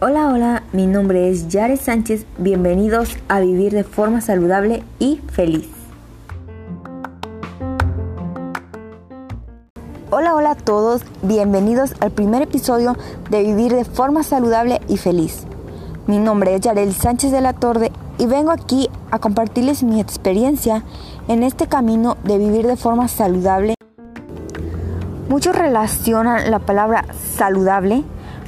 Hola, hola, mi nombre es Yares Sánchez, bienvenidos a Vivir de forma saludable y feliz. Hola, hola a todos, bienvenidos al primer episodio de Vivir de forma saludable y feliz. Mi nombre es Yarel Sánchez de la Torre y vengo aquí a compartirles mi experiencia en este camino de vivir de forma saludable. Muchos relacionan la palabra saludable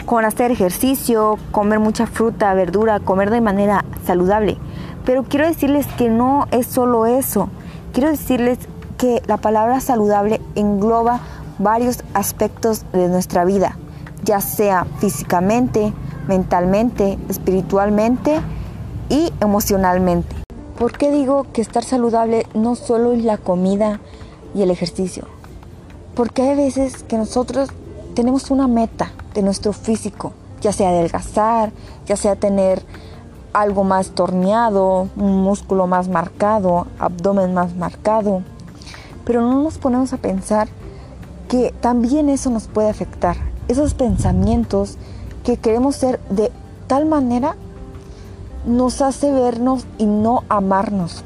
con hacer ejercicio, comer mucha fruta, verdura, comer de manera saludable. Pero quiero decirles que no es solo eso. Quiero decirles que la palabra saludable engloba varios aspectos de nuestra vida, ya sea físicamente, mentalmente, espiritualmente y emocionalmente. ¿Por qué digo que estar saludable no solo es la comida y el ejercicio? Porque hay veces que nosotros tenemos una meta de nuestro físico, ya sea adelgazar, ya sea tener algo más torneado, un músculo más marcado, abdomen más marcado, pero no nos ponemos a pensar que también eso nos puede afectar. Esos pensamientos que queremos ser de tal manera nos hace vernos y no amarnos.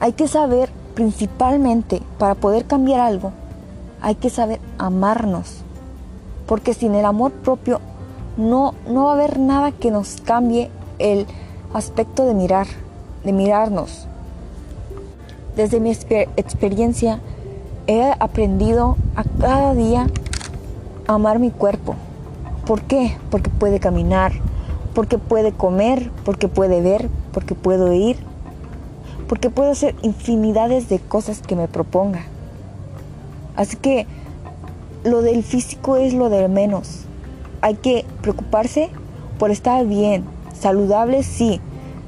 Hay que saber principalmente para poder cambiar algo, hay que saber amarnos porque sin el amor propio no, no va a haber nada que nos cambie el aspecto de mirar, de mirarnos. Desde mi experiencia he aprendido a cada día amar mi cuerpo. ¿Por qué? Porque puede caminar, porque puede comer, porque puede ver, porque puedo ir, porque puedo hacer infinidades de cosas que me proponga. Así que lo del físico es lo de menos. Hay que preocuparse por estar bien, saludable sí,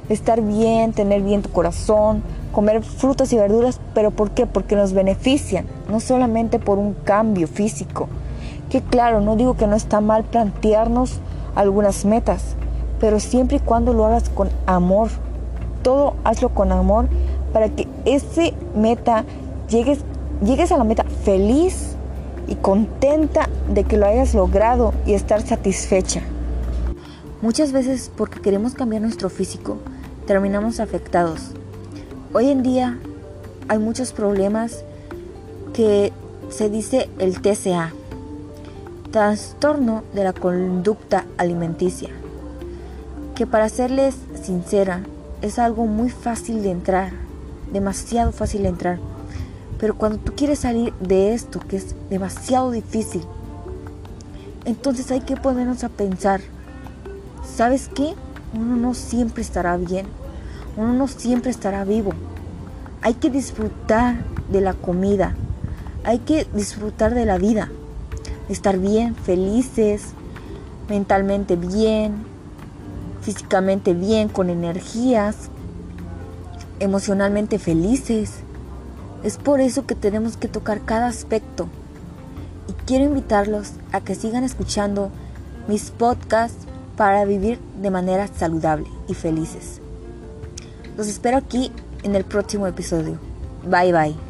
estar bien, tener bien tu corazón, comer frutas y verduras, pero ¿por qué? Porque nos benefician, no solamente por un cambio físico. Que claro, no digo que no está mal plantearnos algunas metas, pero siempre y cuando lo hagas con amor. Todo hazlo con amor para que ese meta llegues, llegues a la meta feliz y contenta de que lo hayas logrado y estar satisfecha. Muchas veces porque queremos cambiar nuestro físico, terminamos afectados. Hoy en día hay muchos problemas que se dice el TCA, trastorno de la conducta alimenticia, que para serles sincera es algo muy fácil de entrar, demasiado fácil de entrar pero cuando tú quieres salir de esto, que es demasiado difícil, entonces hay que ponernos a pensar, ¿sabes qué? Uno no siempre estará bien, uno no siempre estará vivo. Hay que disfrutar de la comida, hay que disfrutar de la vida, estar bien, felices, mentalmente bien, físicamente bien, con energías, emocionalmente felices. Es por eso que tenemos que tocar cada aspecto. Y quiero invitarlos a que sigan escuchando mis podcasts para vivir de manera saludable y felices. Los espero aquí en el próximo episodio. Bye bye.